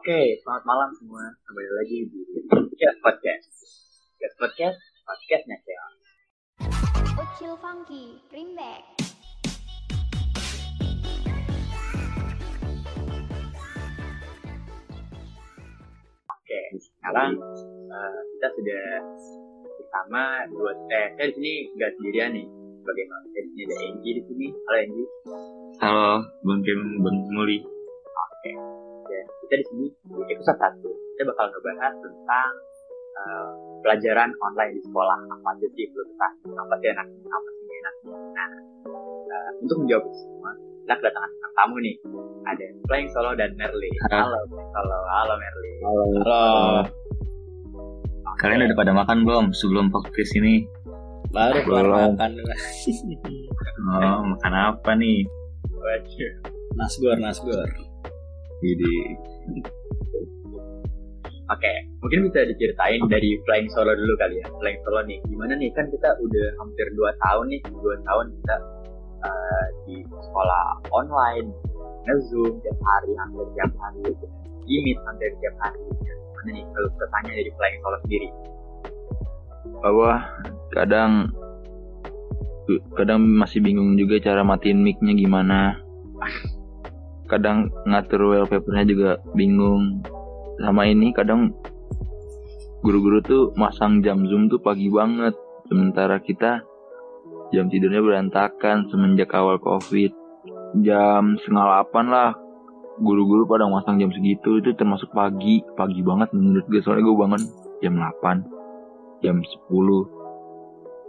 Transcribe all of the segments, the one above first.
Oke, selamat malam semua. Kembali lagi di Podcast. Gas Podcast, podcastnya Chaos. Uchil Funky, bring back. Oke, sekarang eh, kita sudah bersama dua eh saya di sini nggak sendirian nih. Bagaimana? Saya di sini ada Angie di sini. Halo Angie. Halo, Bang Kim, Bang Muli. Oke. Dan kita di sini di episode satu kita bakal ngebahas tentang eh, pelajaran online di sekolah. Apa aja sih perlu kita? Apa sih enaknya? Apa sih enaknya? Nah, eh, untuk menjawab itu semua, kita kedatangan tamu nih. Ada Flying Solo dan Merly. Halo. Halo Flying Solo, halo Merly. Halo. Kalian udah pada makan belum sebelum podcast ini? Baru keluar Belum. makan Oh, makan apa nih? Waduh. nasgor nasgor. Jadi, Oke, mungkin bisa diceritain dari Flying Solo dulu kali ya. Flying Solo nih, gimana nih kan kita udah hampir 2 tahun nih, 2 tahun kita eh, di sekolah online, nge-zoom tiap hari, hampir tiap hari, limit hampir tiap hari. Gimana nih kalau kita tanya dari Flying Solo sendiri? bahwa kadang kadang masih bingung juga cara matiin mic-nya gimana. Kadang ngatur wallpapernya juga bingung. Sama ini kadang guru-guru tuh masang jam zoom tuh pagi banget. Sementara kita jam tidurnya berantakan semenjak awal covid. Jam setengah delapan lah. Guru-guru pada masang jam segitu itu termasuk pagi. Pagi banget menurut gue soalnya gue bangun jam 8 jam 10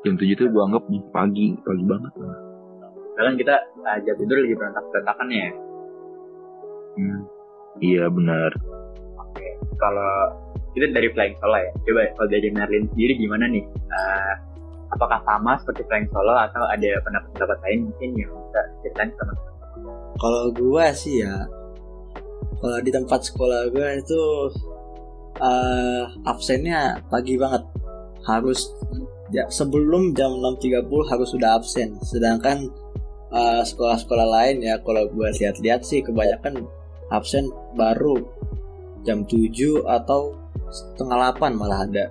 jam 7 tuh gue anggap pagi pagi banget lah. Sekarang kita eh, jam tidur lagi berantak-berantakan ya. Hmm. iya benar Oke, kalau kita dari Flying Solo ya. Coba kalau dari Merlin sendiri gimana nih? Eh, apakah sama seperti Flying Solo atau ada pendapat-pendapat lain mungkin yang bisa ceritain ke teman-teman? Kalau gua sih ya, kalau di tempat sekolah gua itu eh absennya pagi banget. Harus ya sebelum jam 6.30 harus sudah absen. Sedangkan eh, sekolah-sekolah lain ya kalau gua lihat-lihat sih kebanyakan absen baru jam 7 atau setengah 8 malah ada.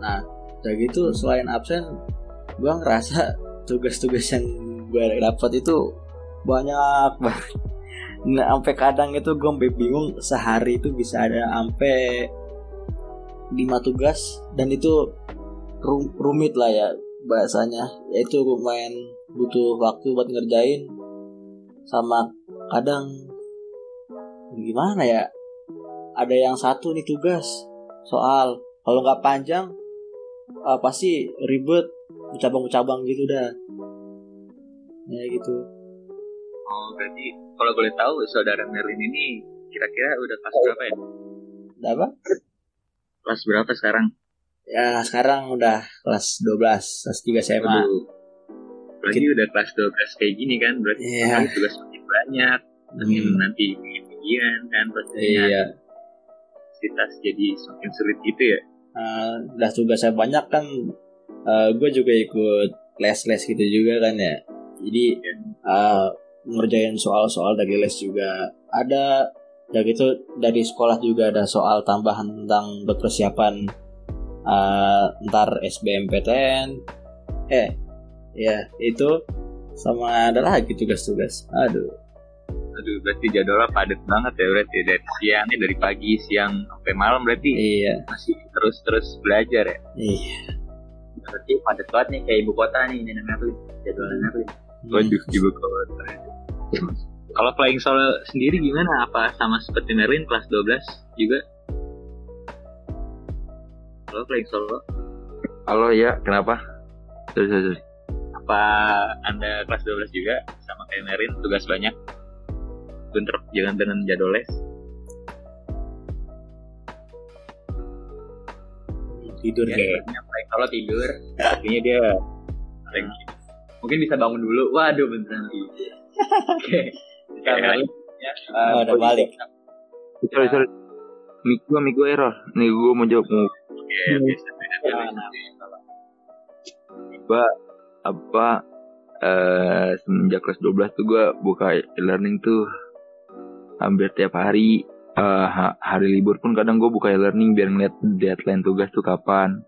Nah, udah gitu selain absen gua ngerasa tugas-tugas yang gua dapat itu banyak banget. Nah, sampai kadang itu gue sampai bingung sehari itu bisa ada sampai 5 tugas dan itu ru- rumit lah ya bahasanya. Yaitu lumayan butuh waktu buat ngerjain sama kadang gimana ya? Ada yang satu nih tugas soal kalau nggak panjang eh, pasti ribet cabang-cabang gitu dah. Ya gitu. oh berarti kalau boleh tahu saudara Merlin ini kira-kira udah kelas berapa ya? Udah apa? Kelas berapa sekarang? Ya sekarang udah kelas 12 Kelas 3 SMA Waduh. Lagi udah kelas 12 kayak gini kan, berarti kan tugas makin banyak. Hmm. nanti ujian kan, pastinya Iya. aktivitas jadi semakin sulit gitu ya. Eh, Udah tugas saya banyak kan Gue juga ikut les-les gitu juga kan ya. Jadi eh, Ngerjain soal-soal dari les juga Ada. Udah gitu dari sekolah juga ada soal tambahan tentang berpersiapan eh, Ntar SBMPTN Eh Ya itu. Sama ada lagi tugas-tugas. Aduh Aduh, berarti jadwalnya padat banget ya berarti dari siangnya dari pagi, siang sampai malam berarti Iya masih terus-terus belajar ya. Iya Berarti padat banget nih kayak ibu kota nih Nenek Merlin. Jadwalnya Merlin. Waduh, ibu kota. Kalau Flying Solo sendiri gimana? Apa sama seperti Merlin kelas 12 juga? Kalau Flying Solo, halo ya kenapa sorry, sorry, sorry. apa Anda kelas 12 juga sama kayak Merlin tugas banyak? Bentar, jangan dengan jadwal les. Tidur Ya, ya Flying Solo tidur. Artinya dia lagi mungkin bisa bangun dulu. Waduh beneran sih. Oke. Kita Ya. Merlin ya. eh, Oh, udah balik. sorry sorry mic gua mic gua error nih gua mau jawab mau Oke, bisa apa apa eh semenjak kelas 12 tuh gua buka e-learning tuh hampir tiap hari ha- hari libur pun kadang gue buka e-learning biar ngeliat deadline tugas tuh kapan.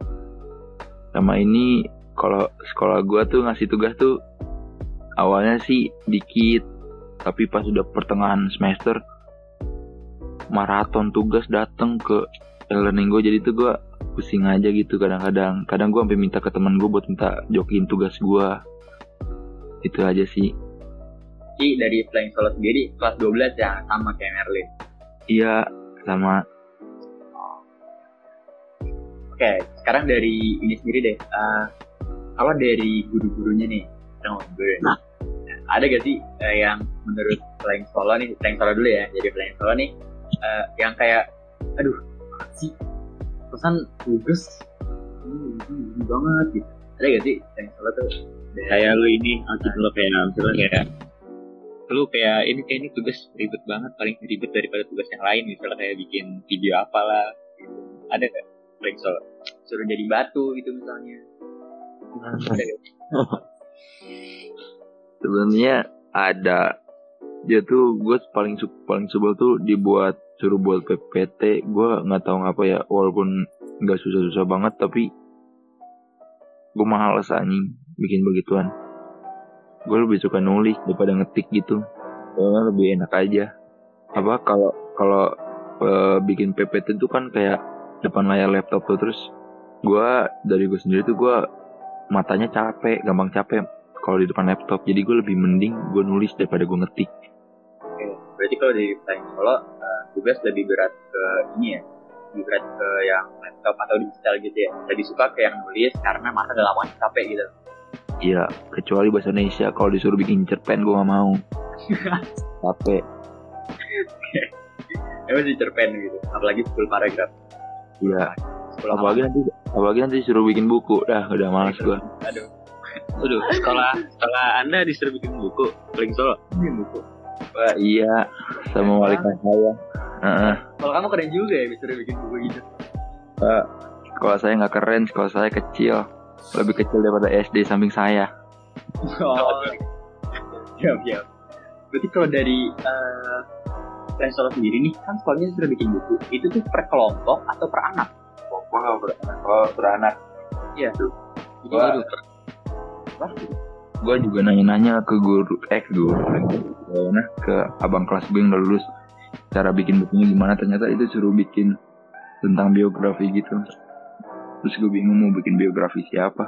Sama ini kalau sekolah gue tuh ngasih tugas tuh awalnya sih dikit, tapi pas udah pertengahan semester maraton tugas dateng ke e-learning gue jadi tuh gue pusing aja gitu kadang-kadang. Kadang gue sampai minta ke teman gue buat minta jokin tugas gue. Itu aja sih. Jadi dari Flying Solo sendiri kelas 12 ya sama kayak Merlin. Iya, sama Oke, sekarang dari ini sendiri deh. Eh, kalau dari guru-gurunya nih, ngomong guru ya. Nah, ada gak sih eh, yang menurut Flying Solo nih, Flying Solo dulu ya, jadi Flying Solo nih, eh, yang kayak, aduh, sih, pesan tugas, ini ini banget gitu. Ada gak sih Flying Solo tuh? Dari- kayak lu ini maksud lu kayak misalnya kayak lu kayak ini kayak ini tugas ribet banget paling ribet daripada tugas yang lain. Misalnya kayak bikin video apalah. Gitu. ada nggak? Flying Solo suruh jadi batu gitu misalnya. Sebenarnya ada. Dia tuh gue paling su- paling sebel tuh dibuat suruh buat PPT gue nggak tahu ngapa ya walaupun nggak susah-susah banget tapi gue males anjing bikin begituan gue lebih suka nulis daripada ngetik gitu. Soalnya lebih enak aja. Apa kalau kalau eh, bikin PPT tuh kan kayak depan layar laptop tuh terus gue dari gue sendiri tuh gue matanya capek gampang capek kalau di depan laptop. Jadi gue lebih mending gue nulis daripada gue ngetik. Oke, berarti kalau dari Flying Solo, eh, tugas lebih berat ke ini ya, lebih berat ke yang laptop atau digital gitu ya. Lebih suka ke yang nulis karena mata gak lama capek gitu. Iya, kecuali bahasa Indonesia kalau disuruh bikin cerpen gue gak mau. Capek. Emang sih cerpen gitu, apalagi 10 paragraf. Iya. 10 Apalagi nanti apalagi nanti disuruh bikin buku. Dah, udah males gue. Aduh, Aduh, sekolah sekolah anda disuruh bikin buku Flying Solo ini buku. Iya, sama wali kelas saya. Heeh. Kalau kamu keren juga ya bisa bikin buku gitu. Sekolah saya nggak keren, sekolah saya kecil. Lebih kecil daripada SD samping saya. Oh, siap, siap. Berarti kalau dari uh, Flying Solo sendiri nih, kan sekolahnya sudah bikin buku. Itu tuh per kelompok atau per anak? Kalau beranak, kalau beranak. Iya. Jadi Wah. aduh, Gue juga nanya-nanya ke guru, eh ke guru, nah ke abang kelas gue yang udah lulus. Cara bikin bukunya gimana? Ternyata itu suruh bikin tentang biografi gitu. Terus gue bingung mau bikin biografi siapa.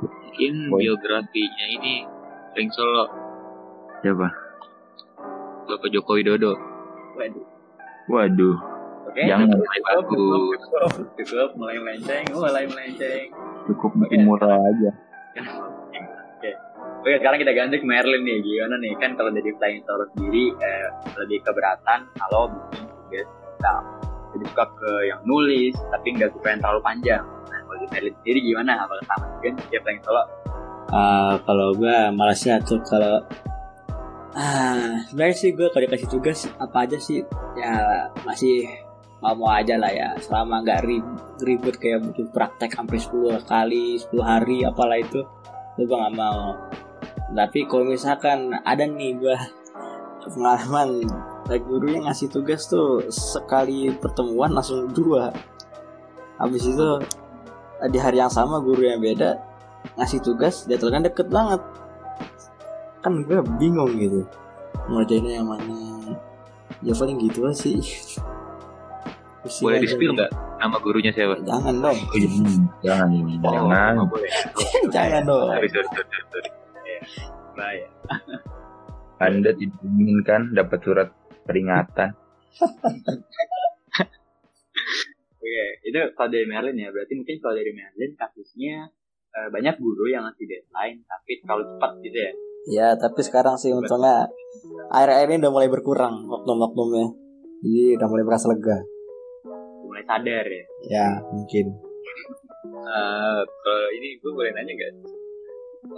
bikin Boy. biografinya ini Flying Solo Siapa? Bapak Joko Widodo Waduh. Waduh, Oke. Jangan. Cukup, cukup, cukup, cukup, mulai melenceng, mulai melenceng. cukup bikin mural aja. Oke. Oke, sekarang kita ganti ke Merlin nih. Gimana nih? Kan kalau dari Flying Solo sendiri eh, lebih keberatan kalau bikin tugas. Jadi suka ke yang nulis, tapi nggak suka yang terlalu panjang. Nah, kalau di Merlin sendiri gimana? Apakah sama juga kayak Flying Solo? Ah, kalau gue malasnya tuh kalau ah sebenarnya sih gue kalau dikasih tugas apa aja sih ya masih mau mau aja lah ya selama nggak rib- ribet kayak bikin praktek sampai 10 kali 10 hari apalah itu itu gue nggak mau tapi kalau misalkan ada nih gue pengalaman. Like guru yang ngasih tugas tuh sekali pertemuan langsung dua. Habis itu di hari yang sama guru yang beda ngasih tugas jadwalnya deket banget. Kan gue bingung gitu ngerjainnya yang mana. Ya paling gitu aja sih. Pusing boleh di spill nggak nama gurunya siapa? Jangan dong. Jangan, jangan. nggak boleh. Jangan dong. Sorry sorry sorry, sorry. Bahaya. Anda tidak menginginkan dapat surat peringatan. Oke, itu kalau dari Merlin ya. Berarti mungkin kalau dari Merlin kasusnya eh, banyak guru yang ngasih deadline, tapi terlalu cepat gitu ya. ya tapi sekarang sih untungnya air-air ini udah mulai berkurang oknum-oknumnya jadi udah mulai berasa lega Mulai sadar ya. ya mungkin Eh, kalau ini gue boleh nanya gak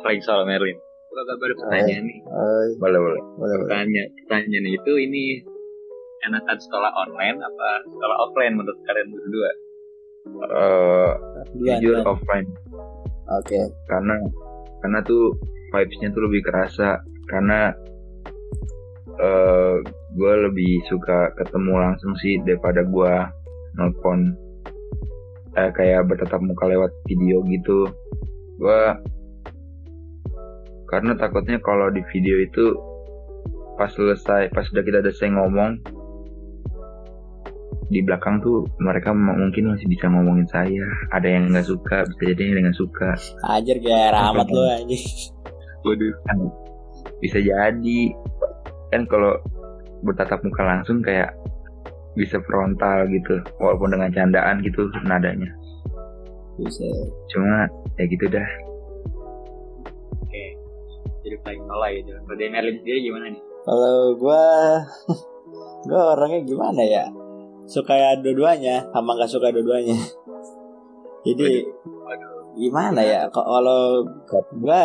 Flying Solo Merlin Kalau kabar pertanyaan nih. Eh, Boleh, boleh. boleh boleh. Pertanyaan, pertanyaan itu ini enakan sekolah online apa sekolah offline menurut kalian berdua? Eh, Duluan, jujur duluan. offline. Oke. Karena karena tuh vibes-nya tuh lebih kerasa. Karena eh gue lebih suka ketemu langsung sih daripada gue nelpon eh, kayak bertatap muka lewat video gitu. Gue karena takutnya kalau di video itu pas selesai pas udah kita selesai ngomong di belakang tuh mereka mungkin masih bisa ngomongin saya ada yang nggak suka bisa jadi yang nggak suka Ajar kayak rahmat lu anjing. Waduh. kan bisa jadi kan kalau bertatap muka langsung kayak bisa frontal gitu walaupun dengan candaan gitu nadanya Buset. cuma ya gitu dah. Flying solo gitu. Kalau dari Merlin sendiri gimana nih? Kalau gua gua orangnya gimana ya? Suka ya dua-duanya sama nggak suka dua-duanya. Jadi gimana ya? Kalau gua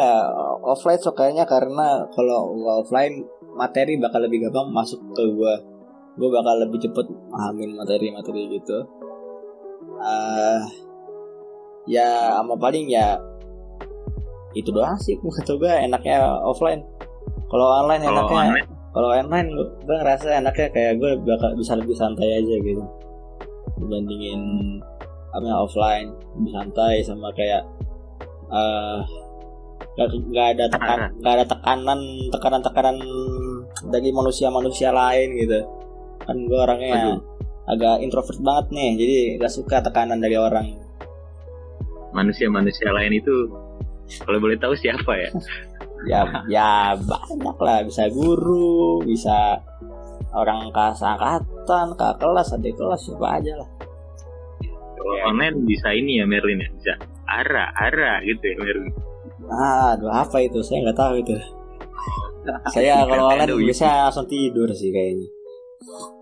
offline sukanya karena kalau offline materi bakal lebih gampang masuk ke gua. Gua bakal lebih cepet pahamin materi-materi gitu. ah ya sama paling ya itu doang sih kata gua enaknya offline. Kalau online Kalau enaknya. kalau online gue ngerasa enaknya kayak gue bakal bisa lebih santai aja gitu. Dibandingin apa offline. Lebih santai sama kayak eh gak, gak ada tekan gak ada tekanan tekanan tekanan dari manusia manusia lain gitu. Kan gue orangnya Aduh. agak introvert banget nih jadi gak suka tekanan dari orang. Manusia-manusia lain itu kalau boleh tahu siapa ya? ya ya banyak lah bisa guru bisa orang kelas angkatan kakak kelas adik kelas siapa aja lah Kalau Ya. online bisa ini ya Merlin ya, bisa ara ara gitu ya Merlin. ah aduh apa itu saya nggak tahu itu saya kalau online bisa langsung tidur sih kayaknya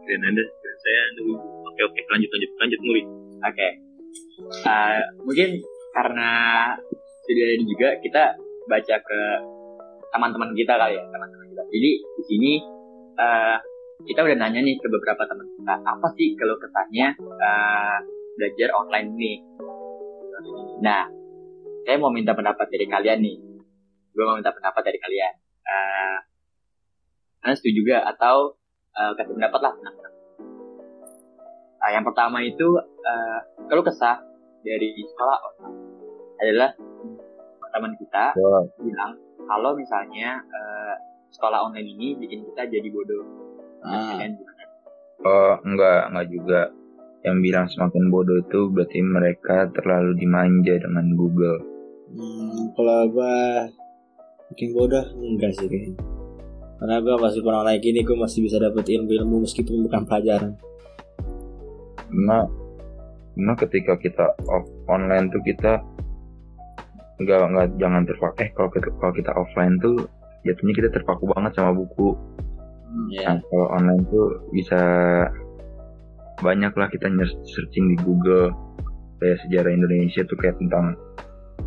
Dan anda dan saya aduh. Oke oke lanjut lanjut lanjut Muli. Oke. Eh, mungkin karena ini juga kita baca ke teman-teman kita kali ya, teman-teman kita. Jadi di sini eh, kita udah nanya nih ke beberapa teman kita, apa sih kalau kesannya eh, belajar online nih? Nah, saya mau minta pendapat dari kalian nih. Gue mau minta pendapat dari kalian. Kalian setuju juga atau eh, kasih pendapat lah tentang Nah, yang pertama itu eh, kalau kesah dari sekolah adalah teman kita Wah, bilang kalau misalnya eh, sekolah online ini bikin kita jadi bodoh. ah. Kalian gimana? oh enggak enggak juga. Yang bilang semakin bodoh itu berarti mereka terlalu dimanja dengan Google. Hmm, kalau gua bikin bodoh? Enggak sih kayaknya karena gua masih kurang lagi nih gua masih bisa dapat ilmu-ilmu meskipun bukan pelajaran. Karena karena ketika kita off online tuh kita nggak nggak jangan terpaku. Eh kalau kita kalau kita offline tuh jatuhnya kita terpaku banget sama buku. Ya. Nah, kalau online tuh bisa banyak lah kita nyer- searching di Google. Kayak sejarah Indonesia tuh kayak tentang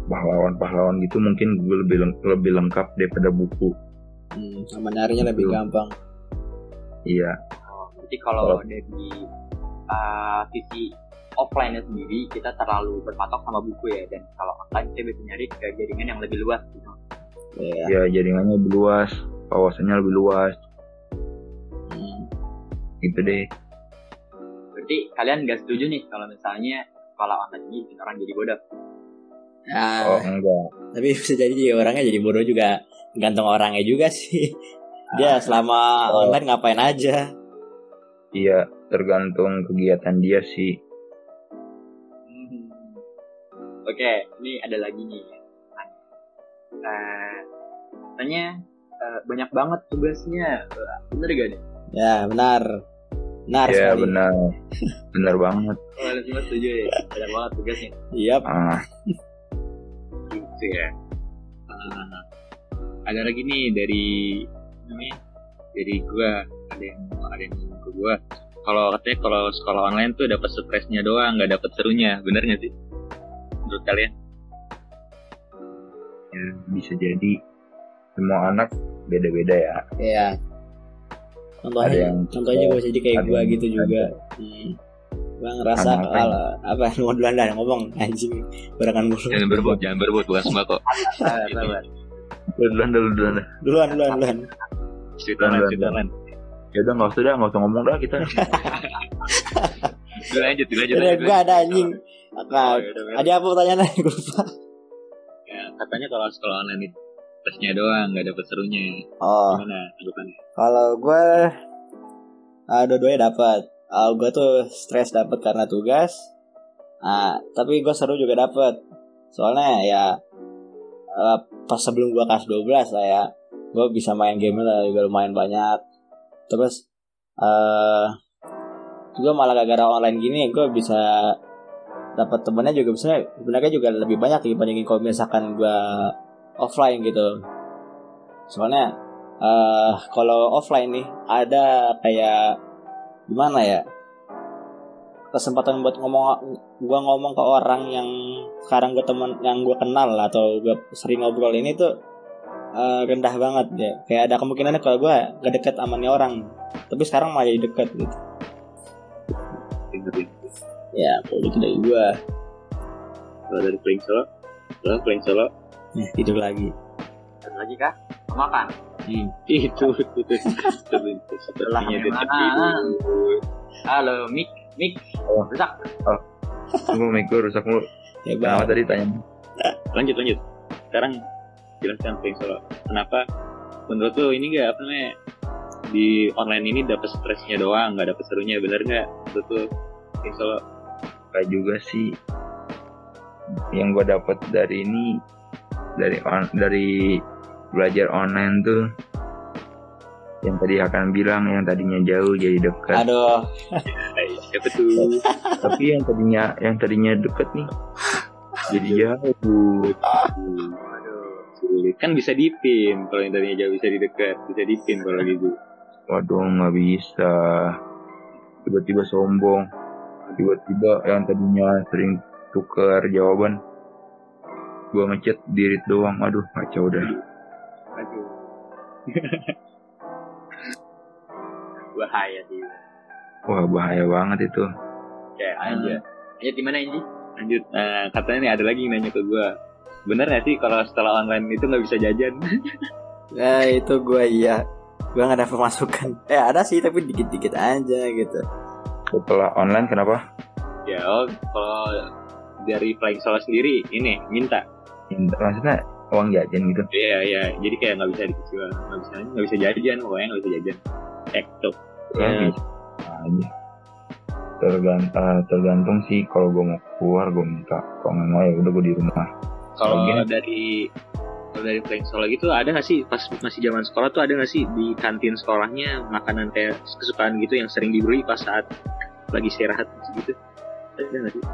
pahlawan-pahlawan gitu mungkin Google lebih leng- lebih lengkap daripada buku. hmm, sama nyarinya lebih Betul. gampang. Iya, Oh, Jadi kalau dari eh, sisi offline sendiri kita terlalu berpatok sama buku ya dan kalau online kita bisa nyari ke jaringan yang lebih luas gitu. ya ya jaringannya lebih luas, wawasannya lebih luas, hmm. gitu deh. Berarti kalian nggak setuju nih kalau misalnya sekolah online ini bikin orang jadi bodoh? Ah, Oh enggak, tapi bisa jadi orangnya jadi bodoh juga gantung orangnya juga sih dia selama Oh. online ngapain aja iya tergantung kegiatan dia sih. Oke, ini ada lagi nih. Eh, katanya eh, banyak banget tugasnya. Eh, Bener gak nih? ya benar benar Iya sekali benar, benar banget. Oh, semua setuju ya? Banyak banget tugasnya. iya Ah, Gitu ya. Ah, ada lagi nih dari namanya dari gua ada yang ada yang ngomong ke gua kalau katanya kalau sekolah online tuh dapat stresnya doang nggak dapat serunya bener nggak sih menurut kalian ya bisa jadi semua anak beda-beda ya. Iya. Ada Contohnya, yang contohnya gue jadi kayak ada gue yang- gitu juga. Hmm. Gue ngerasa Sama apa? kalau apa mau duluan dah ngomong anjing barengan mulu. jangan berbut jangan berbut bukan sembako Sabar, sabar. Duluan dulu duluan. Duluan duluan duluan. Bener, cerita bener. lain Ya udah nggak usah dah, nggak usah ngomong dah kita. Dilanjut, dilanjut. Gue ada lanjut. Oh, Nah, ya udah, Mer. ada apa pertanyaannya? Gue lupa. Ya, katanya kalau sekolah online itu tesnya doang, nggak dapet serunya. Oh, Gimana kalau gue uh, dua-duanya dapat. Uh, gue tuh stres dapat karena tugas. Ah, tapi gue seru juga dapat. Soalnya ya uh, pas sebelum gue kelas 12 lah ya, gue bisa main game lah juga lumayan banyak. Terus eh juga malah gara-gara online gini gue bisa dapat temennya juga bisa sebenarnya juga lebih banyak dibandingin kalau misalkan gue offline gitu. Soalnya eh kalau offline nih ada kayak gimana ya kesempatan buat ngomong gua ngomong ke orang yang sekarang gue teman yang gue kenal atau gue sering ngobrol ini tuh eh, rendah banget ya kayak ada kemungkinannya kalau gue gak deket nih orang tapi sekarang malah jadi deket gitu. Ya kalau gitu dari gue Kalau dari Playing Solo, kalau Playing Solo, ya tidur lagi Satu lagi kah? Makan. hmm, itu itu itu itu Setelah sepertinya tidur. Halo, Mik, Mik. Oh. Rusak. Tunggu mic gue rusak mulu. ya Kenapa bang tadi tanya? Lanjut lanjut. Sekarang jelaskan Playing Solo. Kenapa menurut tuh ini gak apa namanya di online ini dapat stresnya doang, nggak dapat serunya, bener nggak? Menurut tuh Playing Solo Kayak juga sih yang gue dapat dari ini dari on, dari belajar online tuh yang tadi akan bilang yang tadinya jauh jadi dekat aduh siapa tuh? tapi yang tadinya yang tadinya deket nih jadi jauh Aduh, sulit. Kan bisa dipin kalau yang tadinya jauh bisa didekat, bisa dipin kalau gitu. waduh nggak bisa tiba-tiba sombong tiba-tiba yang tadinya sering tukar jawaban gua ngechat dirit doang aduh kacau dah Aduh. Bahaya sih. wah bahaya banget itu Kayak aja. Ya gimana Inji? Lanjut, eh, katanya nih ada lagi yang nanya ke gua. Bener gak sih kalau setelah online itu nggak bisa jajan? ya itu gue iya gue gak ada pemasukan eh ada sih tapi dikit-dikit aja gitu setelah online kenapa ya, oh, kalau dari Flying Solo sendiri ini minta. maksudnya uang jajan gitu Iya iya, jadi kayak nggak bisa dikasih nggak bisa nggak bisa jajan, pokoknya nggak bisa jajan. Tuh. Ya, Ya, aja tergantung tergantung sih kalau gue mau keluar gue minta kalau nggak mau ya udah gue di rumah Kalau Gini. dari kalau dari Flying Solo gitu ada nggak sih pas masih zaman sekolah tuh ada nggak sih di kantin sekolahnya makanan kayak kesukaan gitu yang sering dibeli pas saat lagi istirahat gitu? Ada nggak sih?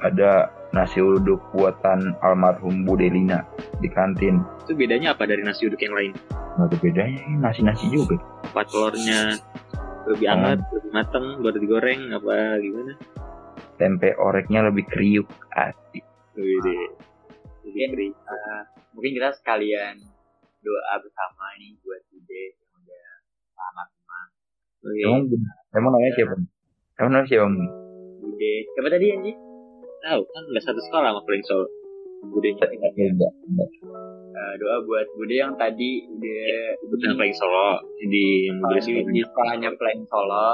ada nasi uduk buatan almarhum Bu Delina di kantin Itu bedanya apa dari nasi uduk yang lain? nggak ada bedanya ini nasi nasi juga Apa telurnya lebih Hmm. hangat, lebih matang, baru digoreng apa gimana? tempe oreknya lebih kriuk asik. Lebih eh, mungkin kita sekalian doa bersama nih buat Bude yang udah. Oke. emang emang namanya siapa emang namanya siapa Bang? Bude, siapa tadi Inji? Tahu kan nggak satu sekolah sama Flying Solo. Budenya Beda, beda. Eh, doa buat Bude yang tadi udah bukan Flying Solo di di, sekolahnya Flying Solo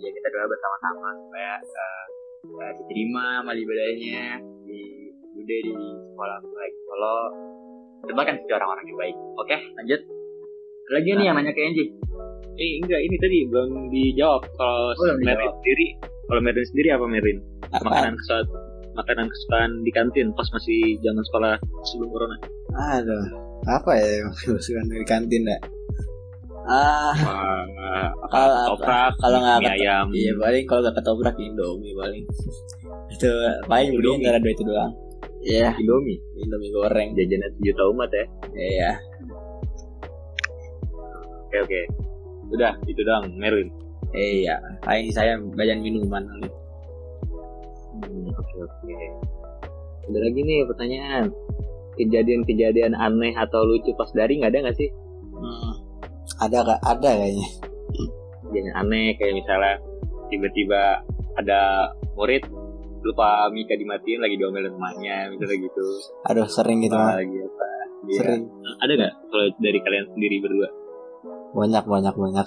ya kita doa bersama-sama supaya eh, diterima amal ibadahnya di Bude di sekolah Flying Solo Tebakan sih orang-orang yang baik. Oke lanjut Lagi nih yang nanya ke Enji Eh enggak ini tadi belum dijawab. Kalau belum Merin dijawab. sendiri kalau Merin sendiri apa Merin? apa? Makanan kesukaan makanan kesukaan di kantin pas masih zaman sekolah sebelum corona. aduh apa ya masukan dari kantin ya ah Wah, Kalau ketoprak, kalau nggak ayam. iya paling kalau gak ketoprak indomie paling. Itu paling beli antara dua itu doang. Iya. Indomie, indomie goreng. Jajanan sejuta umat ya. iya Oke oke. Udah itu doang Merin. iya paling saya bagian minuman kali. Hmm, Oke oke. Ada lagi nih pertanyaan. Kejadian-kejadian aneh atau lucu pas daring ada nggak sih? Hmm. ada gak ada kayaknya Kejadian aneh kayak misalnya tiba-tiba ada murid lupa Mika dimatiin lagi diomelin emaknya misalnya gitu. aduh sering gitu lagi apa? Iya. sering Ada nggak kalau dari kalian sendiri berdua? Banyak banyak banyak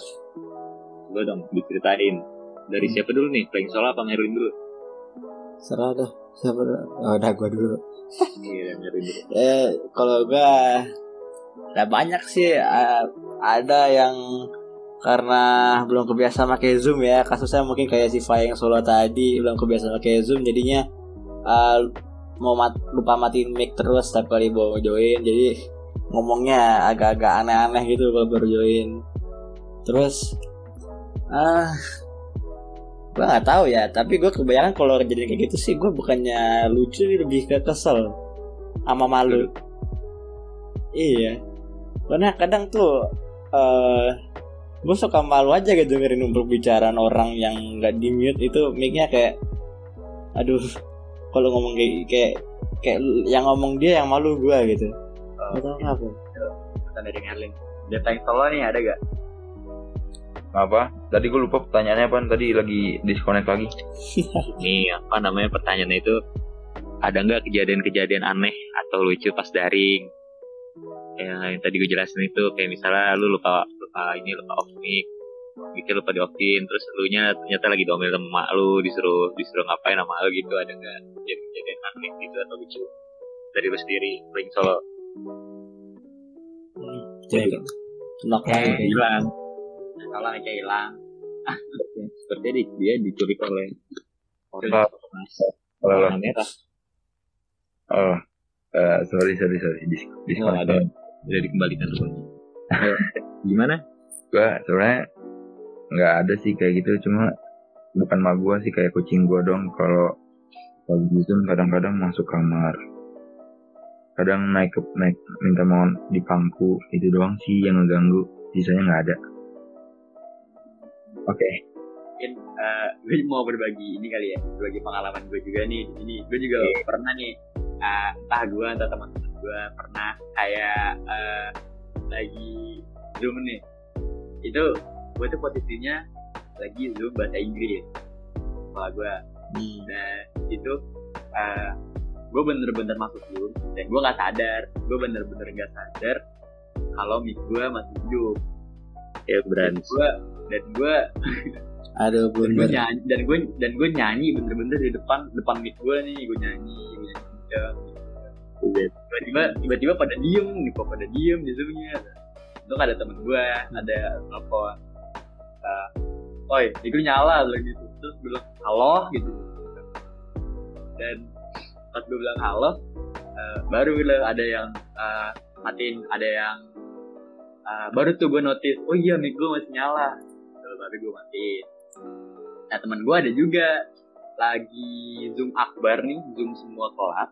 Gue dong diceritain. Dari siapa dulu nih? Playing solo apa Merlin dulu? serah dah siapa dah? oh, udah gua dulu Iya, Merlin dulu. eh kalau gua ada banyak sih ada yang karena belum kebiasa pakai zoom ya kasusnya mungkin kayak si Fai yang solo tadi belum kebiasa pakai zoom jadinya eh, mau mat, lupa matiin mic terus setiap kali mau join jadi ngomongnya agak-agak aneh-aneh gitu kalau baru join. Terus ah gue nggak tahu ya tapi gue kebanyakan kalau kejadian kayak gitu sih gue bukannya lucu lebih ke kesel sama malu. Iya. Karena kadang tuh eh gue suka malu aja gitu dengerin pembicaraan orang yang nggak di mute itu mic-nya kayak aduh kalau ngomong kayak kayak kayak yang ngomong dia yang malu gue gitu Oh, Gak tau kenapa pesan dari Merlin. Dia playing solo nih ada gak? Apa? Tadi gue lupa pertanyaannya apa? Tadi lagi disconnect lagi. Nih, apa namanya pertanyaannya itu ada nggak kejadian-kejadian aneh atau lucu pas daring? Ya, yang tadi gue jelasin itu kayak misalnya lu lupa lupa ini lupa off mic, mikir lupa di offin, terus lu nya ternyata lagi domel sama mak lu disuruh disuruh ngapain sama lu gitu ada nggak kejadian-kejadian aneh gitu atau lucu dari lu sendiri playing solo Knock lagi kayak hilang Kalau kayak hilang. seperti dia, dia diculik oleh? Kalau warna merah Oh, eh, sorry sorry sorry. Dis oh, ada udah dikembalikan semuanya Ayo, gimana Gue sebenarnya nggak ada sih kayak gitu. Cuma bukan mak gue sih kayak kucing gue dong. Kalau pagi zoom kadang-kadang masuk kamar. Kadang naik ke naik minta mohon di pangku itu doang sih yang ngeganggu. Sisanya nggak ada. Oke. Mungkin eh, gue mau berbagi ini kali ya, berbagi pengalaman gue juga nih di sini. Gue juga pernah nih, eh, entah gue entah teman-teman gue pernah kayak eh, lagi zoom nih. Itu gue tuh posisinya lagi zoom bahasa Inggris. Kalau gue Hmm. dan itu eh, gue bener-bener masuk zoom dan gue nggak sadar, gue bener-bener nggak sadar kalau mic gue masih hidup. ya Dan berani gue dan gue aduh dan gue nyanyi dan gue dan gue nyanyi bener-bener di depan depan mic gue nih. Gue nyanyi gue nyanyi kenceng. tiba-tiba tiba-tiba pada diem nih kok pada diem di zoomnya. Itu ada temen gue ada telepon uh, oi itu nyala bilang gitu. Terus gue bilang halo gitu. Dan pas gue bilang halo. Eh, baru bilang ada yang eh, matiin ada yang eh, baru tuh gue notice oh iya mic gue masih nyala. Terus baru gue matiin. Nah teman gue ada juga lagi zoom akbar nih zoom semua kelas.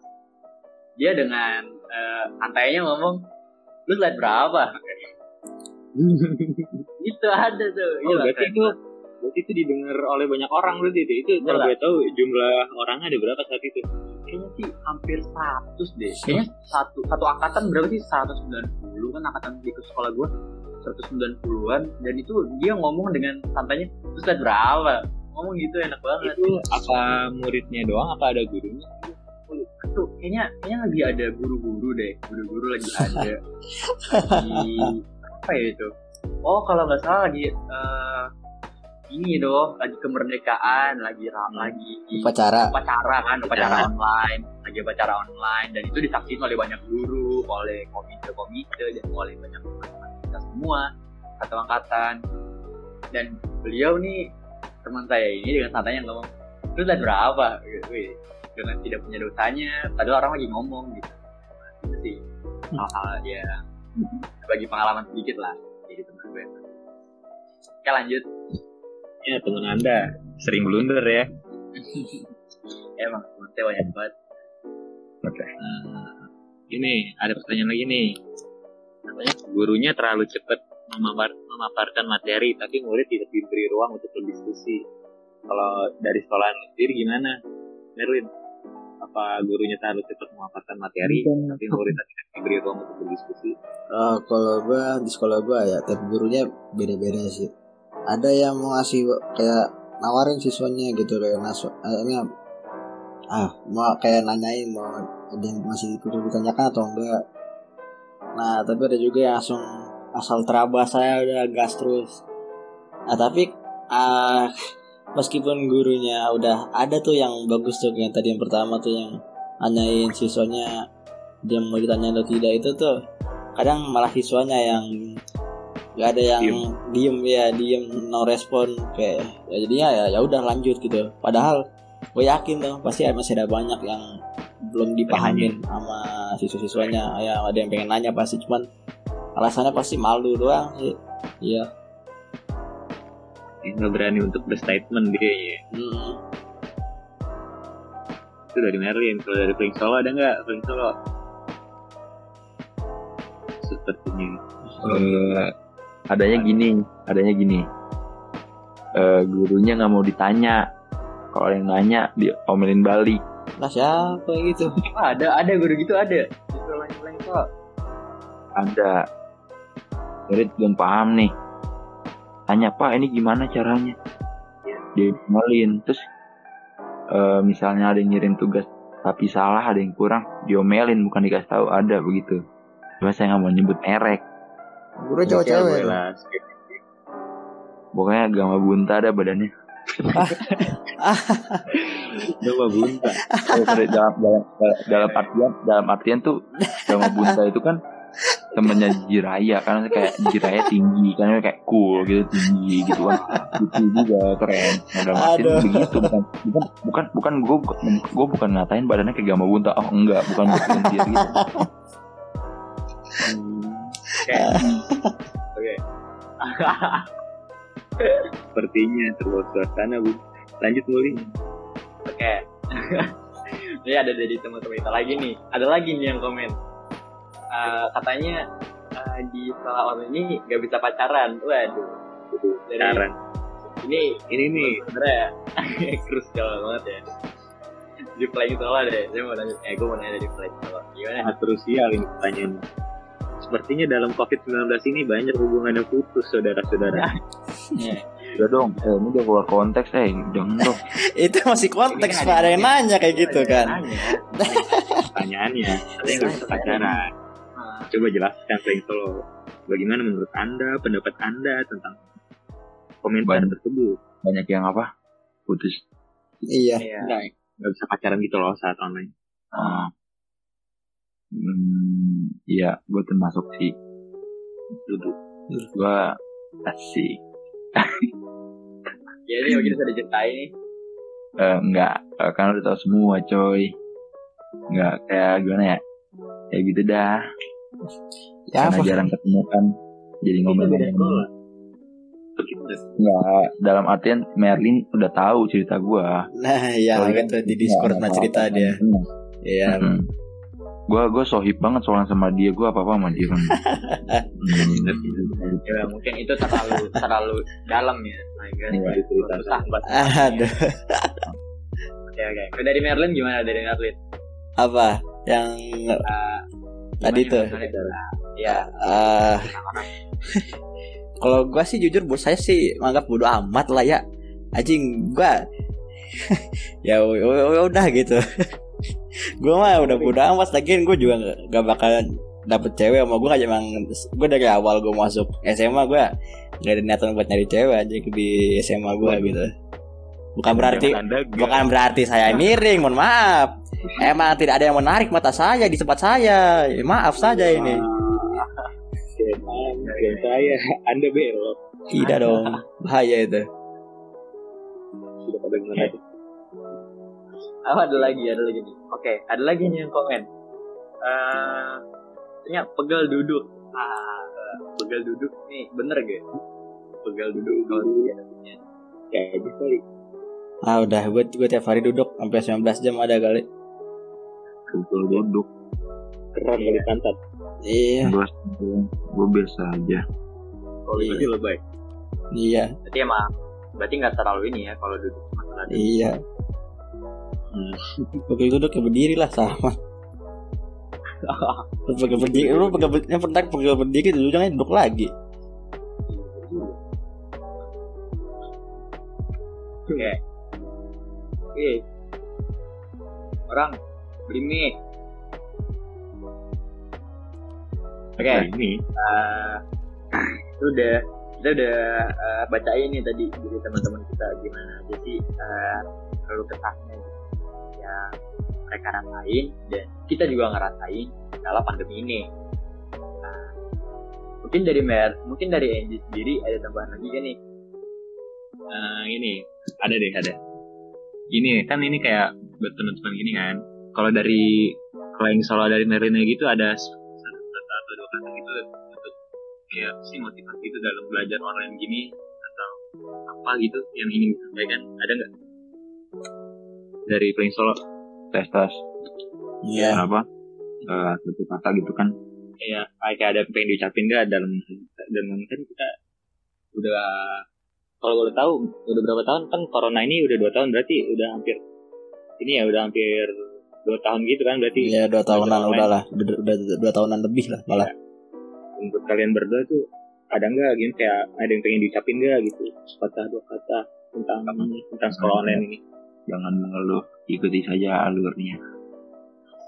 Dia dengan eh, santainya ngomong lu slide berapa? Itu ada tuh Oh, Gila, berarti keren itu berarti itu didengar oleh banyak orang berarti itu. Itu kalau gue tahu jumlah orangnya ada berapa saat itu? kayaknya sih hampir 100 deh. Kayaknya satu satu angkatan berapa sih? 190 kan angkatan di sekolah gue 190-an dan itu dia ngomong dengan santainya terus lihat berapa? Ngomong gitu enak banget. Itu apa muridnya doang? Apa ada gurunya? tuh kayaknya kayaknya lagi ada guru-guru deh. Guru-guru lagi ada. Di apa ya itu? Oh kalau nggak salah lagi eh, ini doh lagi kemerdekaan lagi ra- lagi upacara. upacara kan upacara. online lagi upacara online. Dan itu disaksikan oleh banyak guru oleh komite-komite dan oleh banyak teman kita semua satu angkatan dan beliau nih teman saya ini dengan santainya ngomong lu dan berapa? Wih, dengan tidak punya dosanya padahal orang lagi ngomong gitu. Itu sih hal-hal ya bagi pengalaman sedikit lah jadi teman gue. Oke lanjut Ya teman anda sering blunder ya. emang teman saya banyak banget Oke. Nah, ini ada pertanyaan lagi nih. Katanya gurunya terlalu cepat memapar, memaparkan materi, tapi murid tidak diberi ruang untuk berdiskusi. Kalau dari sekolah lu sendiri gimana, Merlin? Apa gurunya terlalu cepat memaparkan materi, tapi murid tidak diberi ruang untuk berdiskusi? Oh, kalau gua di sekolah gua ya tiap gurunya beda-beda sih. Ada yang mau ngasih kayak nawarin siswanya gitu kayak naso, eh, ini ah mau kayak nanyain mau ada yang masih perlu ditanyakan atau enggak. Nah tapi ada juga yang langsung asal terabas saya udah gas terus. Nah tapi ah meskipun gurunya udah ada tuh yang bagus tuh yang tadi yang pertama tuh yang nanyain siswanya dia mau ditanya atau tidak itu tuh kadang malah siswanya yang nggak ada yang diem. ya diem no respon kayak ya jadinya ya ya udah lanjut gitu. Padahal gue yakin tuh pasti masih ada banyak yang belum dipahamin sama siswa-siswanya. Ya ada yang pengen nanya pasti cuman alasannya pasti malu doang sih. Iya. Nggak berani untuk berstatement dia ya Mm. itu dari Merlin kalau dari Pring Solo ada nggak Pring Solo? Sepertinya. Eh, adanya gini adanya gini. Eh, gurunya nggak mau ditanya. Kalau ada yang nanya diomelin balik. Lah siapa yang gitu? Ah, ada ada guru gitu ada? Di sekolah lain kok. Ada. Murid belum paham nih. Tanya pak ini gimana caranya? Dia diomelin. Terus eh, misalnya ada yang ngirim tugas tapi salah ada yang kurang diomelin bukan dikasih tahu. Ada begitu. Cuma saya nggak mau nyebut merek guru cowok cewek pokoknya gama bunta ada badannya. Coba bunta. Dalam, dalam, dalam artian dalam artian tuh gama bunta itu kan temennya Jiraya kan kayak Jiraya tinggi kan kayak cool gitu tinggi gitu. Kan lucu juga keren. Dalam artian Aduh. begitu bukan bukan bukan bukan gue gue bukan ngatain badannya kayak gama bunta. Oh enggak bukan bukan dia gitu oke. Oke. Sepertinya terbawa suasana bu. Lanjut Muli oke. Ini ada dari teman-teman kita lagi nih. Ada lagi nih yang komen. Eh, katanya eh, di sekolah online ini nggak bisa pacaran. Waduh. Dari sekarang ini ini nih. sebenarnya krusial banget ya. Di playing solo deh. Saya mau nanya eh gue mau nanya dari playing solo gimana? Sangat krusial ini pertanyaan sepertinya dalam COVID-19 ini banyak hubungan yang putus saudara-saudara. Udah dong eh, ini udah keluar konteks eh jangan dong itu masih konteks pak. Ada yang nanya. kayak gitu kan. pertanyaannya ada yang nggak bisa pacaran? coba jelaskan Playing Solo bagaimana menurut anda pendapat anda tentang komentar Banyak. tersebut? Banyak yang apa? Putus. Iya. Iya. Nggak nggak bisa pacaran gitu loh saat online. Ah. Hmm, iya gue termasuk sih duduk gue asik. Ya ini mungkin bisa diceritain nih. Eh, enggak. Eh, kan udah tahu semua coy. Enggak kayak gimana ya? Kayak gitu dah. Ya karena jarang ketemu kan jadi ngomong-ngomong enggak dalam artian Merlin udah tahu cerita gua. Nah ya gitu di discord nah ada cerita dia. dia. iya Gua gua sohib banget soalnya sama dia. Gua apa apa sama dia kan Hmm. ya mungkin itu terlalu terlalu dalam ya nah, Iya, cerita. susah buat aduh. Oke oke. Dari Merlin gimana? Dari Merlin? Apa? Yang Eh, tadi tuh? ya ah kalau gua sih jujur buat saya sih menganggap bodo amat lah ya. Anjing gua ya udah gitu. Gua mah udah bodo amat lagian gua juga nggak bakalan dapet cewek sama gua aja emang gua dari awal gua masuk SMA gua nggak ada niatan buat nyari cewek aja di SMA gua gitu. Bukan berarti bukan berarti saya miring mohon maaf. Emang tidak ada yang menarik mata saya di tempat saya. Ya, maaf saja ini. Saya anda belok. Tidak dong bahaya itu sudah pada mengenai Oh, ada lagi, ada lagi nih. Oke, ada lagi nih yang komen. Eh, katanya pegal duduk. Ah, pegal duduk nih bener gak? Pegal duduk. Kalau dia kayak gitu kali. Ah udah. Gue gue tiap hari duduk sampai 19 jam ada kali. Betul duduk. Keren kali pantat. Iya. Gua biasa aja. Kalau itu lebay. Iya. Berarti emang berarti nggak terlalu ini ya kalau duduk. Iya Hmm. pegel duduk ya berdiri lah sama lu pegel berdiri lu pegel ber- yang penting pegel berdiri duduknya duduk lagi Oke. Oke. Orang beli mie. Oke, Nah, ini eh, itu udah kita udah eh, bacain nih tadi dari teman-teman kita gimana aja sih uh, gitu, yang mereka rasain dan kita juga ngerasain dalam pandemi ini. Nah, mungkin dari Mer, mungkin dari Angie sendiri ada tambahan lagi kan nih? Eh, ini ada deh ada gini kan ini kayak buat teman-teman gini kan kalau dari kalau yang solo dari Merlina gitu ada kayak apa sih motivasi itu dalam belajar online gini atau apa gitu yang ingin disampaikan? Ada nggak? Dari Playing Solo tes tes. Iya. apa? Eh, satu kata gitu kan. Kayak kayak ada yang pengen diucapin nggak? Dalam dan kan kita udah kalau boleh tahu udah berapa tahun? Kan corona ini udah dua tahun berarti udah hampir ini ya udah hampir dua tahun gitu kan berarti Iya dua tahunan udah lah, udah, udah dua tahunan lebih lah malah. Untuk kalian berdua tuh ada nggak gitu kayak ada yang pengen diucapin nggak gitu? Sepatah dua kata tentang tentang sekolah online ini. Jangan mengeluh ikuti saja alurnya.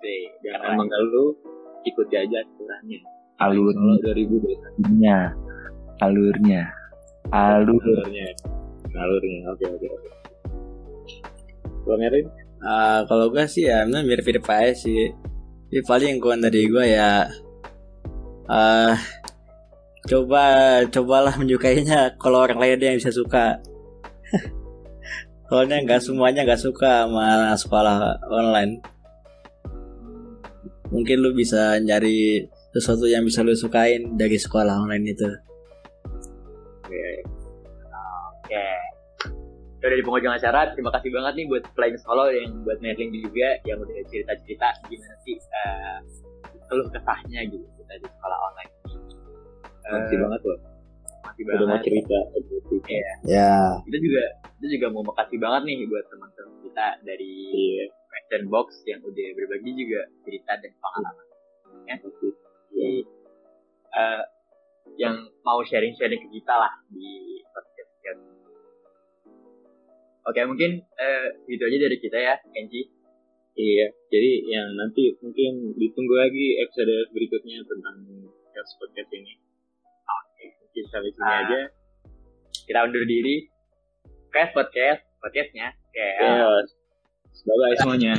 Sih, jangan mengeluh ikuti aja aturannya. Alurnya. 2021 alurnya. Alur. Alurnya. Alurnya. Oke oke oke. Bang Erin Ah, kalau gue sih ya emang mirip-mirip aja sih. Tapi paling yang kurang dari gue ya ah coba cobalah menyukainya kalau orang lain yang bisa suka. Soalnya nggak semuanya nggak suka sama sekolah online. Mungkin lu bisa nyari sesuatu yang bisa lu sukain dari sekolah online itu. Oke. Itu dari penghujung acara, terima kasih banget nih buat Flying Solo yang buat Merlin juga yang udah cerita-cerita gimana sih eh, keluh kesahnya gitu kita di sekolah online ini. makasih Eh, banget loh udah mau banget. cerita Iya. Ya, Kita juga kita juga mau makasih banget nih buat teman-teman kita dari Question Box yang udah berbagi juga cerita dan pengalaman. Ya. Jadi, eh, yang mau sharing-sharing ke kita lah di podcast kita. Oke, mungkin eh, gitu aja dari kita ya, Kenji. Iya, jadi yang nanti mungkin ditunggu lagi episode berikutnya tentang podcast podcast ini. Oke, mungkin sampai sini Ah. aja. Kita undur diri. Podcast, podcast, podcastnya. Oke, Yes. Bye bye semuanya.